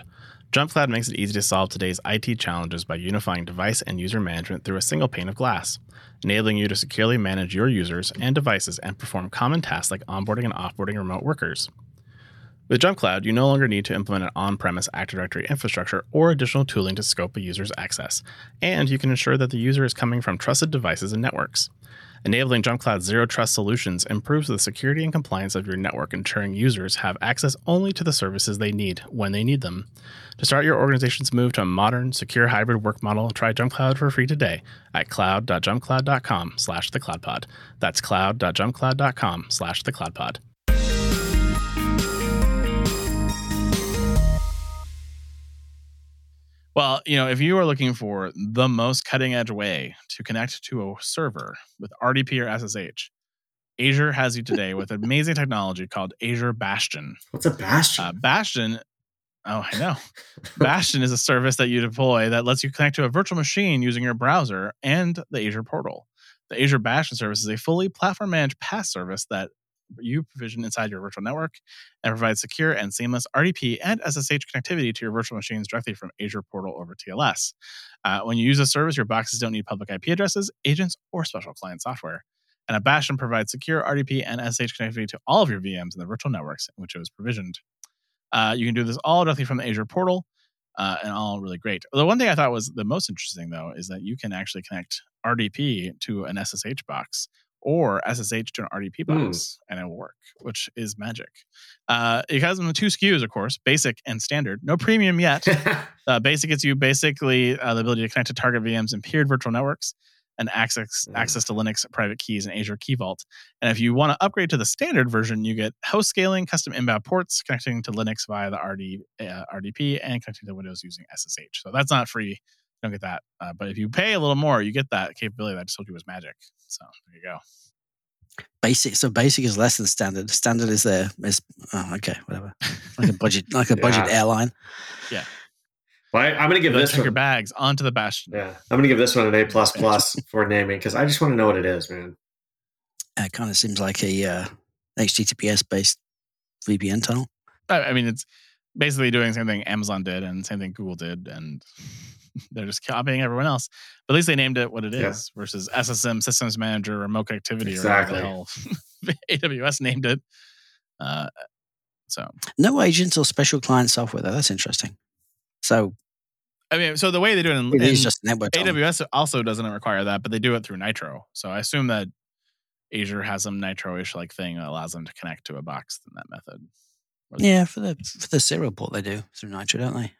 Speaker 2: JumpCloud makes it easy to solve today's IT challenges by unifying device and user management through a single pane of glass, enabling you to securely manage your users and devices and perform common tasks like onboarding and offboarding remote workers. With JumpCloud, you no longer need to implement an on premise Active Directory infrastructure or additional tooling to scope a user's access, and you can ensure that the user is coming from trusted devices and networks. Enabling JumpCloud's zero trust solutions improves the security and compliance of your network, ensuring users have access only to the services they need when they need them. To start your organization's move to a modern, secure hybrid work model, try JumpCloud for free today at cloud.jumpcloud.com slash the cloudpod. That's cloud.jumpcloud.com slash the Well, you know, if you are looking for the most cutting edge way to connect to a server with RDP or SSH, Azure has you today with amazing technology called Azure Bastion.
Speaker 4: What's a bastion?
Speaker 2: Uh, Bastion, oh, I know. Bastion is a service that you deploy that lets you connect to a virtual machine using your browser and the Azure portal. The Azure Bastion service is a fully platform managed PaaS service that you provision inside your virtual network and provides secure and seamless RDP and SSH connectivity to your virtual machines directly from Azure portal over TLS. Uh, when you use a service, your boxes don't need public IP addresses, agents, or special client software. And a Bastion provides secure RDP and SSH connectivity to all of your VMs in the virtual networks in which it was provisioned. Uh, you can do this all directly from the Azure portal, uh, and all really great. The one thing I thought was the most interesting, though, is that you can actually connect RDP to an SSH box or SSH to an RDP box, and it will work, which is magic. Uh, it has two SKUs, of course, basic and standard. No premium yet. Uh, basic gets you basically uh, the ability to connect to target VMs and peered virtual networks. and access
Speaker 4: Mm.
Speaker 2: access to Linux private keys and Azure Key Vault. And if you want to upgrade to the standard version, you get host scaling, custom inbound ports connecting to Linux via the RD, uh, RDP, and connecting to Windows using SSH. So that's not free. You don't get that. Uh, but if you pay a little more, you get that capability that I just told you was magic. So there you go.
Speaker 1: Basic. So basic is less than standard. Standard is there. Is oh, okay, whatever. Like a budget, like a budget
Speaker 4: Yeah.
Speaker 1: airline.
Speaker 4: Well, I, I'm going to give
Speaker 2: Go
Speaker 4: this
Speaker 2: check your
Speaker 4: one.
Speaker 2: bags onto the Bastion.
Speaker 4: Yeah, I'm going to give this one an A plus plus for naming because I just want to know what it is, man.
Speaker 1: It kind of seems like a uh, HTTPS based VPN tunnel.
Speaker 2: I, I mean, it's basically doing the same thing Amazon did and same thing Google did, and they're just copying everyone else. But at least they named it what it is
Speaker 4: Yeah.
Speaker 2: versus SSM Systems Manager, Remote Connectivity, or whatever the hell AWS named it. Uh, so,
Speaker 1: No agents or special client software though. That's interesting. So
Speaker 2: I mean, so the way they do it in,
Speaker 1: it
Speaker 2: in
Speaker 1: is just network. tunnel.
Speaker 2: AWS also doesn't require that, but they do it through Nitro. So I assume that Azure has some Nitro-ish like thing that allows them to connect to a box in that method.
Speaker 1: Yeah, for the for the serial port they do through Nitro, don't they?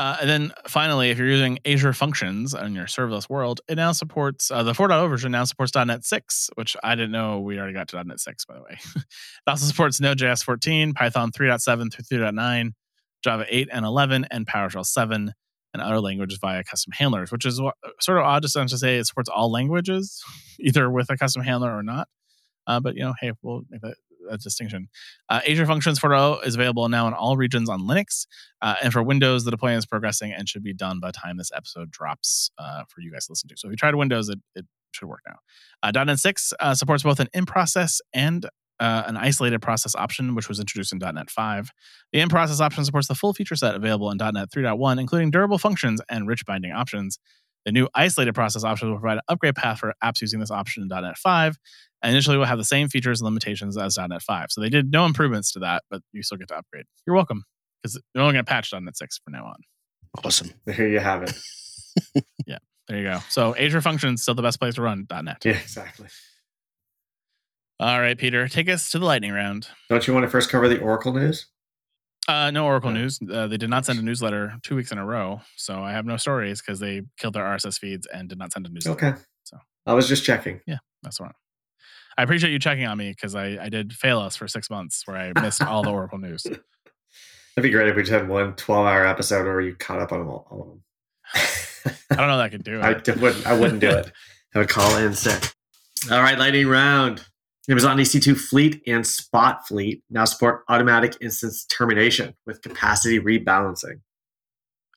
Speaker 2: Uh, and then finally, if you're using Azure Functions in your serverless world, it now supports uh, the 4.0 version now supports .NET 6, which I didn't know we already got to .NET 6, by the way. it also supports Node.js 14, Python 3.7 through 3.9, Java 8 and 11, and PowerShell 7, and other languages via custom handlers, which is wha- sort of odd just to say it supports all languages, either with a custom handler or not. Uh, but you know, hey, we'll make that, that distinction. Uh, Azure Functions 4.0 is available now in all regions on Linux. Uh, and for Windows, the deployment is progressing and should be done by the time this episode drops uh, for you guys to listen to. So if you tried Windows, it, it should work now. Uh, .NET 6 uh, supports both an in-process and uh, an isolated process option, which was introduced in .NET 5. The in-process option supports the full feature set available in .NET 3.1, including durable functions and rich binding options. The new isolated process option will provide an upgrade path for apps using this option in .NET 5, and initially will have the same features and limitations as .NET 5. So they did no improvements to that, but you still get to upgrade. You're welcome, because they're only going to patch .NET 6 from now on.
Speaker 1: Awesome.
Speaker 4: There you have it.
Speaker 2: Yeah, there you go. So Azure Functions still the best place to run .NET.
Speaker 4: Yeah, exactly.
Speaker 2: All right, Peter, take us to the lightning round.
Speaker 4: Don't you want to first cover the Oracle news?
Speaker 2: Uh, no Oracle news. Uh, they did not send a newsletter two weeks in a row, so I have no stories because they killed their RSS feeds and did not send a newsletter.
Speaker 4: Okay.
Speaker 2: So.
Speaker 4: I was just checking.
Speaker 2: Yeah, that's one. I appreciate you checking on me because I, I did fail us for six months where I missed all the Oracle news.
Speaker 4: That'd be great if we just had one 12 hour episode where you caught up on them all, all of them.
Speaker 2: I don't know that I could do it.
Speaker 4: I, wouldn't. I wouldn't do it. I would call in sick. All right, lightning round. Amazon EC2 Fleet and Spot Fleet now support automatic instance termination with capacity rebalancing.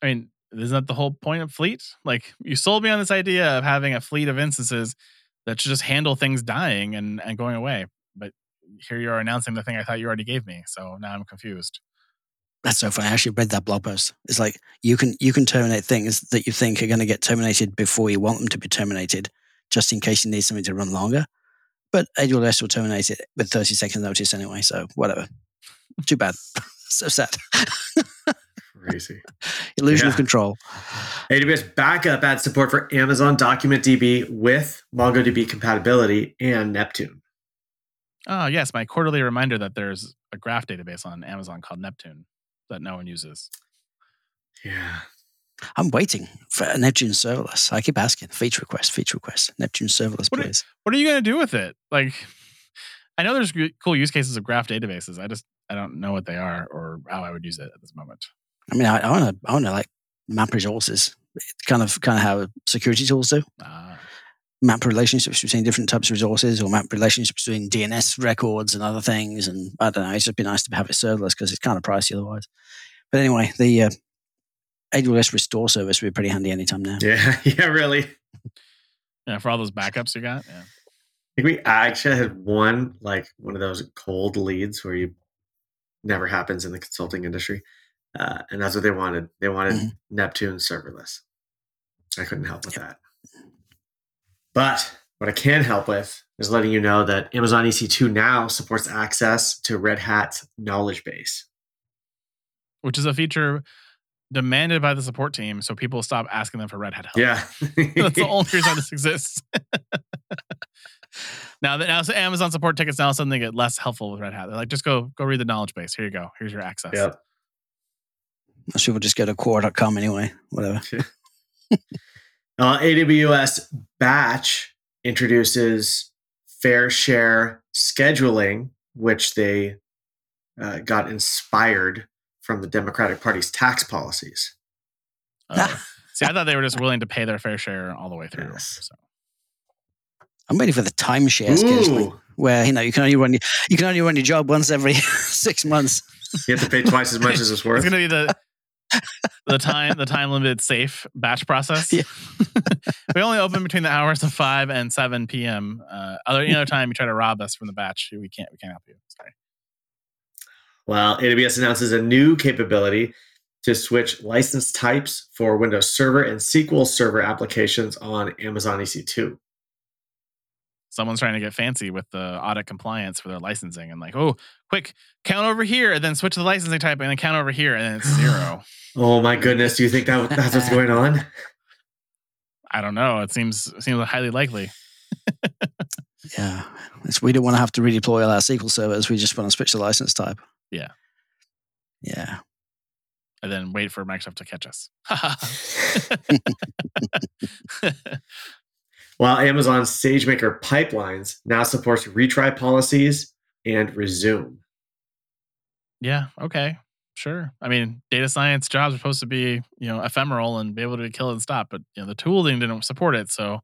Speaker 2: I mean, isn't that the whole point of Fleet? Like, you sold me on this idea of having a fleet of instances that should just handle things dying and, and going away. But here you are announcing the thing I thought you already gave me. So now I'm confused.
Speaker 1: That's so funny. I actually read that blog post. It's like you can you can terminate things that you think are going to get terminated before you want them to be terminated, just in case you need something to run longer. But AWS will terminate it with 30 seconds notice anyway. So whatever. Too bad. so sad.
Speaker 4: Crazy.
Speaker 1: Illusion of control.
Speaker 4: AWS Backup adds support for Amazon Document DB with MongoDB compatibility and Neptune.
Speaker 2: Oh, yes. My quarterly reminder that there's a graph database on Amazon called Neptune that no one uses.
Speaker 4: Yeah.
Speaker 1: I'm waiting for a Neptune serverless. I keep asking feature request, feature request, Neptune serverless,
Speaker 2: What
Speaker 1: please.
Speaker 2: What are you going to do with it? Like, I know there's cool use cases of graph databases. I just, I don't know what they are or how I would use it at this moment.
Speaker 1: I mean, I, I want to, I want to like map resources, kind of, kind of how security tools do.
Speaker 2: Ah.
Speaker 1: map relationships between different types of resources or map relationships between DNS records and other things. And I don't know, it's just be nice to have it serverless because it's kind of pricey otherwise. But anyway, the uh, AWS restore service would be pretty handy anytime now.
Speaker 4: Yeah. Yeah, really.
Speaker 2: Yeah, for all those backups you got. Yeah.
Speaker 4: I think we actually had one like one of those cold leads where you never happens in the consulting industry, uh, and that's what they wanted. They wanted
Speaker 1: Mhm.
Speaker 4: Neptune serverless. I couldn't help with that. But what I can help with is letting you know that Amazon EC2 now supports access to Red Hat's knowledge base.
Speaker 2: Which is a feature demanded by the support team so people stop asking them for Red Hat help.
Speaker 4: Yeah,
Speaker 2: That's the only reason this exists. now that now so Amazon support tickets now suddenly get less helpful with Red Hat. They're like, just go go read the knowledge base. Here you go. Here's your access.
Speaker 4: Yep.
Speaker 1: Most people just go to core.com anyway, whatever.
Speaker 4: Uh, AWS Batch introduces fair share scheduling, which they uh, got inspired from the Democratic Party's tax policies.
Speaker 2: Uh, see, I thought they were just willing to pay their fair share all the way through.
Speaker 4: Yes.
Speaker 2: So.
Speaker 1: I'm waiting for the timeshare scheduling,
Speaker 4: Ooh,
Speaker 1: where you know you can only run your, you can only run your job once every six months.
Speaker 4: you have to pay twice as much as it's worth.
Speaker 2: It's gonna be the the time the time limited safe batch process.
Speaker 1: Yeah.
Speaker 2: we only open between the hours of five and seven p.m. Uh, other any other time you try to rob us from the batch, we can't we can't help you. Sorry.
Speaker 4: Well, AWS announces a new capability to switch license types for Windows Server and SQL Server applications on Amazon E EC2.
Speaker 2: Someone's trying to get fancy with the audit compliance for their licensing and like, oh, quick, count over here and then switch to the licensing type and then count over here and then it's zero.
Speaker 4: Oh my goodness! Do you think that that's what's going on?
Speaker 2: I don't know. It seems it seems highly likely.
Speaker 1: Yeah, it's, we don't want to have to redeploy all our SQL servers. We just want to switch the license type.
Speaker 2: Yeah.
Speaker 1: Yeah.
Speaker 2: And then wait for Microsoft to catch us.
Speaker 4: While Amazon SageMaker Pipelines now supports retry policies and resume.
Speaker 2: Yeah. Okay. Sure. I mean, data science jobs are supposed to be, you know, ephemeral and be able to kill and stop, but you know, the tooling didn't support it. So,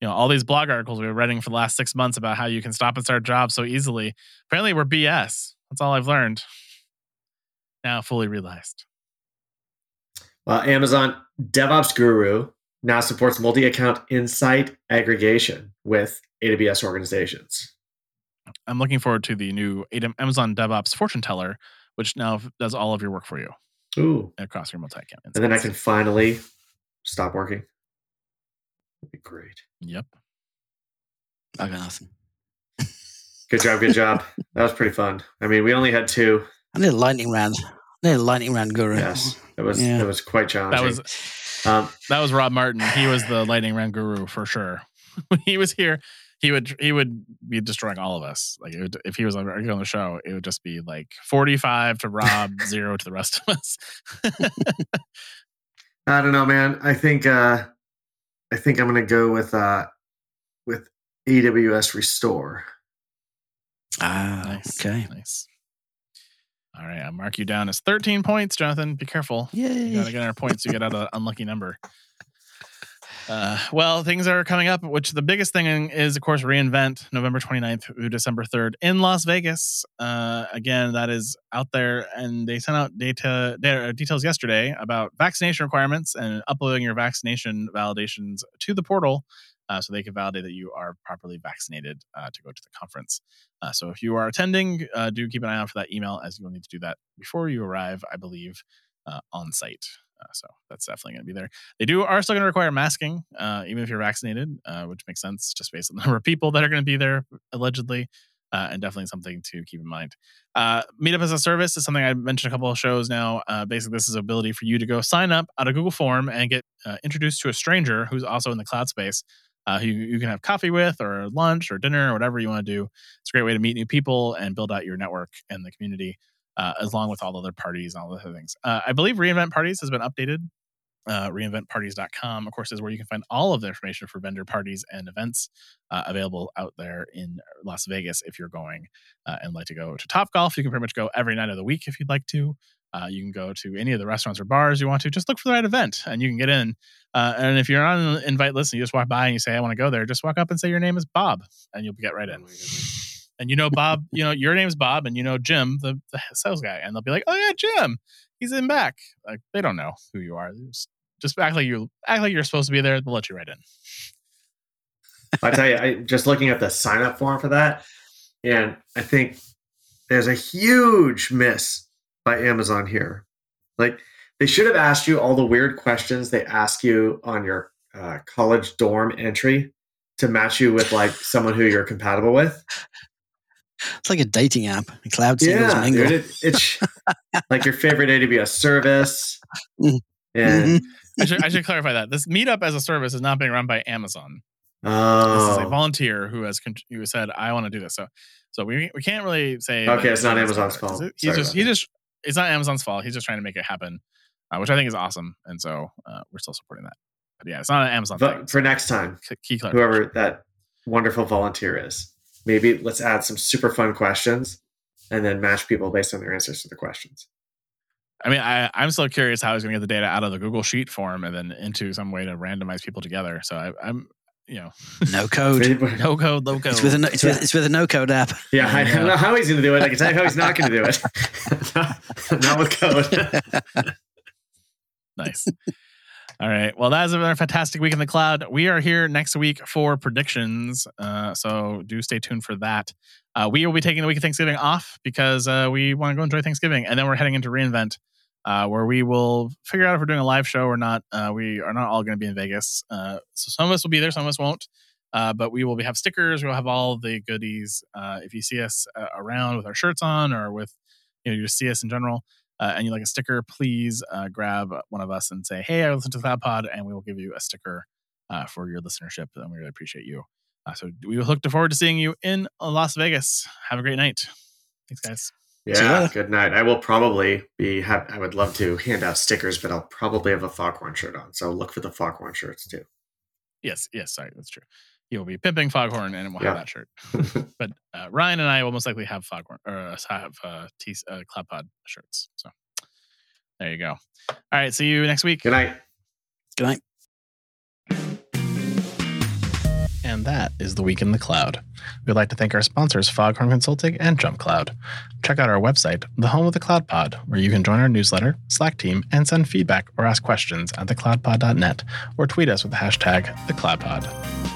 Speaker 2: you know, all these blog articles we were writing for the last six months about how you can stop and start jobs so easily, apparently were BS. That's all I've learned. Now fully realized.
Speaker 4: Well, Amazon DevOps Guru now supports multi-account insight aggregation with AWS organizations.
Speaker 2: I'm looking forward to the new Amazon DevOps Fortune Teller, which now does all of your work for you
Speaker 4: Ooh.
Speaker 2: across your multi account.
Speaker 4: And then I can finally stop working. That'd be great.
Speaker 2: Yep.
Speaker 1: I got nothing.
Speaker 4: Good job, good job. That was pretty fun. I mean, we only had two.
Speaker 1: I need a lightning round. I need a lightning round guru.
Speaker 4: Yes. It was
Speaker 1: Yeah.
Speaker 4: it was quite challenging.
Speaker 2: That was
Speaker 4: um,
Speaker 2: that was Rob Martin. He was the lightning round guru for sure. when he was here, he would he would be destroying all of us. Like it would, if he was on on the show, it would just be like forty five to Rob, zero to the rest of us.
Speaker 4: I don't know, man. I think uh I think I'm gonna go with uh with AWS Restore.
Speaker 1: Ah,
Speaker 2: nice.
Speaker 1: okay.
Speaker 2: Nice. All right, I'll mark you down as thirteen points, Jonathan. Be careful. Yeah.
Speaker 1: You
Speaker 2: gotta get our points. You get out of an unlucky number. Uh, well, things are coming up, which the biggest thing is, of course, reInvent November 29th through December 3rd in Las Vegas. Uh, again, that is out there, and they sent out data, data details yesterday about vaccination requirements and uploading your vaccination validations to the portal uh, so they can validate that you are properly vaccinated uh, to go to the conference. Uh, so if you are attending, uh, do keep an eye out for that email as you will need to do that before you arrive, I believe, uh, on site. Uh, so that's definitely going to be there. They do are still going to require masking, even if you're vaccinated, which makes sense just based on the number of people that are going to be there allegedly, uh, and definitely something to keep in mind. Uh, Meetup as a service is something I mentioned a couple of shows now. Uh, basically, this is ability for you to go sign up on a Google form and get introduced to a stranger who's also in the cloud space. Uh, who you can have coffee with, or lunch, or dinner, or whatever you want to do. It's a great way to meet new people and build out your network and the community uh, along with all the other parties and all the other things. Uh, I believe Reinvent Parties has been updated. Uh, reinventparties.com, of course, is where you can find all of the information for vendor parties and events uh, available out there in Las Vegas if you're going uh, and like to go to Top Golf. You can pretty much go every night of the week if you'd like to. Uh, you can go to any of the restaurants or bars you want to. Just look for the right event and you can get in. Uh, and if you're on an invite list and you just walk by and you say, I want to go there, just walk up and say your name is Bob and you'll get right in and you know Bob, you know your name's Bob, and you know Jim, the, the sales guy, and they'll be like, "Oh yeah, Jim, he's in back." Like they don't know who you are. Just, just act like you act like you're supposed to be there. They'll let you right in.
Speaker 4: I tell you, I just looking at the sign up form for that, and I think there's a huge miss by Amazon here. Like they should have asked you all the weird questions they ask you on your uh, college dorm entry to match you with like someone who you're compatible with.
Speaker 1: It's like a dating app. a Cloud singles
Speaker 4: Yeah,
Speaker 1: mingle.
Speaker 4: dude, it, it's like your favorite AWS service,
Speaker 1: Mhm.
Speaker 4: and
Speaker 1: Mhm.
Speaker 2: I should, I should clarify that this meetup as a service is not being run by Amazon. This is a
Speaker 4: oh,
Speaker 2: volunteer who has con- who said, "I want to do this." So, so we we can't really say.
Speaker 4: Okay, it's not Amazon's
Speaker 2: He's
Speaker 4: fault.
Speaker 2: He's
Speaker 4: Sorry
Speaker 2: just
Speaker 4: about
Speaker 2: he
Speaker 4: that.
Speaker 2: just it's not Amazon's fault. He's just trying to make it happen, uh, which I think is awesome, and so uh, we're still supporting that. But yeah, it's not an Amazon
Speaker 4: But
Speaker 2: thing.
Speaker 4: for next time,
Speaker 2: Key
Speaker 4: whoever that wonderful volunteer is, maybe let's add some super fun questions and then match people based on their answers to the questions.
Speaker 2: I mean, I, I'm still curious how he's going to get the data out of the Google Sheet form and then into some way to randomize people together. So I, I'm, you know,
Speaker 1: No code.
Speaker 2: no code, low code.
Speaker 1: It's with a no, it's, with, it's with a no code app.
Speaker 4: Yeah, I
Speaker 2: Yeah.
Speaker 4: don't know how he's going to do it. I can tell you how he's not going to do it. not, not with code.
Speaker 2: nice. All right. Well, that has been a fantastic week in the cloud. We are here next week for predictions. Uh, so do stay tuned for that. Uh, we will be taking the week of Thanksgiving off because uh, we want to go enjoy Thanksgiving. And then we're heading into reInvent, uh, where we will figure out if we're doing a live show or not. Uh, we are not all going to be in Vegas. Uh, so some of us will be there, some of us won't. Uh, but we will be, have stickers. We'll have all the goodies. Uh, if you see us around with our shirts on or with, you know, you just see us in general, and you like a sticker, please grab one of us and say, "Hey, I listened to Cloud Pod," and we will give you a sticker for your listenership, and we really appreciate you. Uh, so we look forward to seeing you in Las Vegas. Have a great night. Thanks, guys.
Speaker 1: You
Speaker 4: Yeah, good night. I will probably be. Have, I would love to hand out stickers, but I'll probably have a Foghorn shirt on. So look for the Foghorn shirts too.
Speaker 2: Yes, yes, sorry, that's true. You'll be pimping Foghorn, and we'll
Speaker 4: Yeah.
Speaker 2: have that shirt. but uh, Ryan and I will most likely have Foghorn or uh, have uh, T- uh, Cloud Pod shirts. So there you go. All right, see you next week.
Speaker 4: Good night.
Speaker 1: Good night.
Speaker 2: And that is the week in the cloud. We'd like to thank our sponsors, Foghorn Consulting and Jump Cloud. Check out our website, the home of the Cloud Pod, where you can join our newsletter, Slack team, and send feedback or ask questions at thecloudpod.net or tweet us with the hashtag thecloudpod.